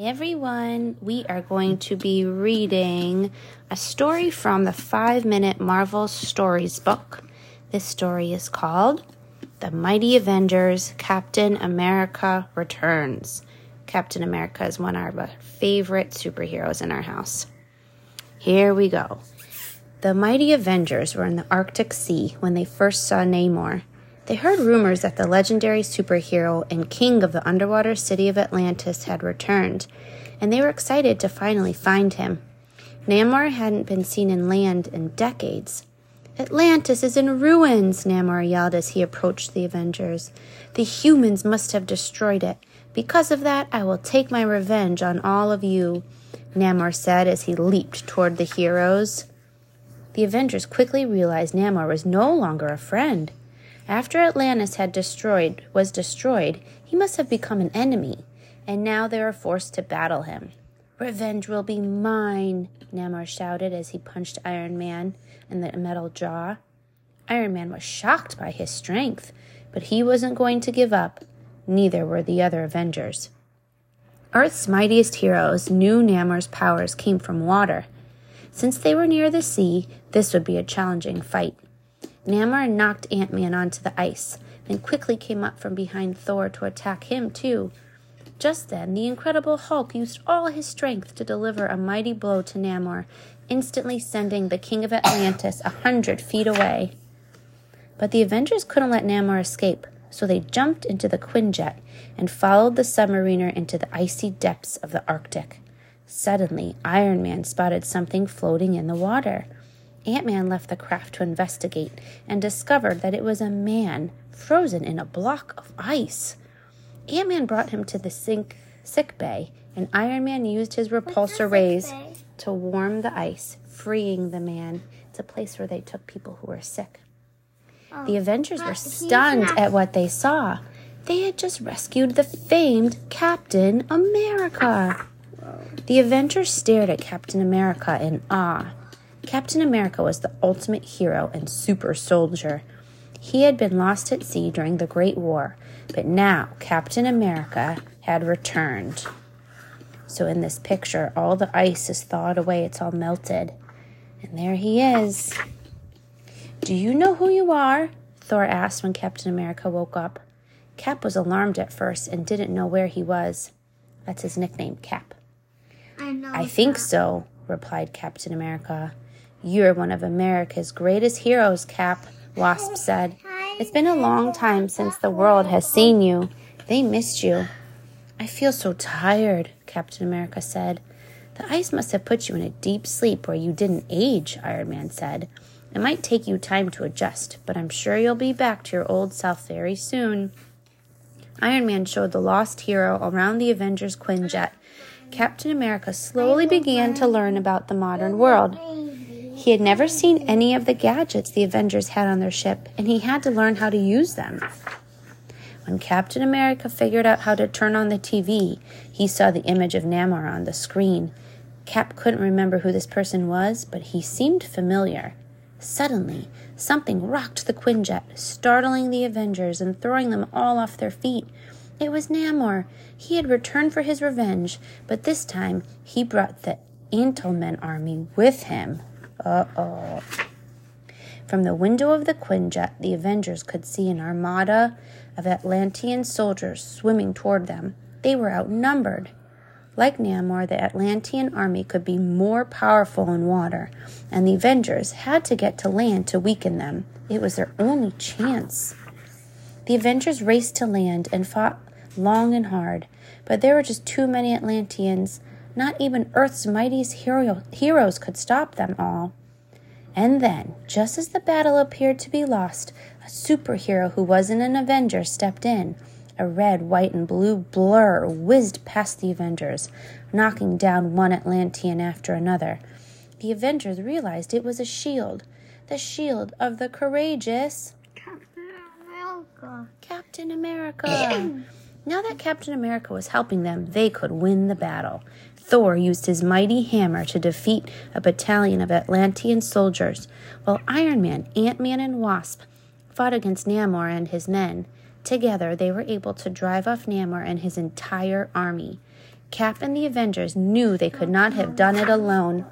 Everyone, we are going to be reading a story from the 5 Minute Marvel Stories book. This story is called The Mighty Avengers Captain America Returns. Captain America is one of our favorite superheroes in our house. Here we go. The mighty Avengers were in the Arctic Sea when they first saw Namor. They heard rumors that the legendary superhero and king of the underwater city of Atlantis had returned, and they were excited to finally find him. Namor hadn't been seen in land in decades. Atlantis is in ruins, Namor yelled as he approached the Avengers. The humans must have destroyed it. Because of that, I will take my revenge on all of you, Namor said as he leaped toward the heroes. The Avengers quickly realized Namor was no longer a friend. After Atlantis had destroyed was destroyed, he must have become an enemy, and now they were forced to battle him. Revenge will be mine, Namor shouted as he punched Iron Man in the metal jaw. Iron Man was shocked by his strength, but he wasn't going to give up. Neither were the other Avengers. Earth's mightiest heroes knew Namor's powers came from water. Since they were near the sea, this would be a challenging fight. Namor knocked Ant Man onto the ice, then quickly came up from behind Thor to attack him, too. Just then, the Incredible Hulk used all his strength to deliver a mighty blow to Namor, instantly sending the King of Atlantis a hundred feet away. But the Avengers couldn't let Namor escape, so they jumped into the Quinjet and followed the submariner into the icy depths of the Arctic. Suddenly, Iron Man spotted something floating in the water. Ant Man left the craft to investigate and discovered that it was a man frozen in a block of ice. Ant Man brought him to the sink, sick bay, and Iron Man used his repulsor rays to warm the ice, freeing the man. It's a place where they took people who were sick. Oh, the Avengers were stunned at what they saw. They had just rescued the famed Captain America. The Avengers stared at Captain America in awe. Captain America was the ultimate hero and super soldier. He had been lost at sea during the Great War, but now Captain America had returned. So in this picture, all the ice is thawed away, it's all melted. And there he is. Do you know who you are? Thor asked when Captain America woke up. Cap was alarmed at first and didn't know where he was. That's his nickname, Cap. I know. I think so, replied Captain America. You're one of America's greatest heroes, Cap, Wasp said. It's been a long time since the world has seen you. They missed you. I feel so tired, Captain America said. The ice must have put you in a deep sleep where you didn't age, Iron Man said. It might take you time to adjust, but I'm sure you'll be back to your old self very soon. Iron Man showed the lost hero around the Avengers Quinjet. Captain America slowly began to learn about the modern world. He had never seen any of the gadgets the Avengers had on their ship, and he had to learn how to use them. When Captain America figured out how to turn on the TV, he saw the image of Namor on the screen. Cap couldn't remember who this person was, but he seemed familiar. Suddenly, something rocked the Quinjet, startling the Avengers and throwing them all off their feet. It was Namor. He had returned for his revenge, but this time he brought the Atlantean army with him. Uh oh. From the window of the Quinjet, the Avengers could see an armada of Atlantean soldiers swimming toward them. They were outnumbered. Like Namor, the Atlantean army could be more powerful in water, and the Avengers had to get to land to weaken them. It was their only chance. The Avengers raced to land and fought long and hard, but there were just too many Atlanteans not even Earth's mightiest hero- heroes could stop them all. And then, just as the battle appeared to be lost, a superhero who wasn't an Avenger stepped in. A red, white, and blue blur whizzed past the Avengers, knocking down one Atlantean after another. The Avengers realized it was a shield, the shield of the courageous Captain America. Captain America. now that Captain America was helping them, they could win the battle. Thor used his mighty hammer to defeat a battalion of Atlantean soldiers, while Iron Man, Ant Man, and Wasp fought against Namor and his men. Together, they were able to drive off Namor and his entire army. Cap and the Avengers knew they could not have done it alone.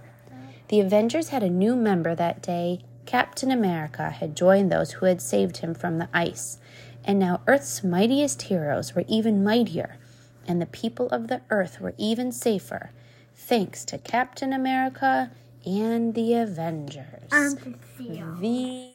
The Avengers had a new member that day. Captain America had joined those who had saved him from the ice. And now Earth's mightiest heroes were even mightier and the people of the earth were even safer, thanks to Captain America and the Avengers. Um, the.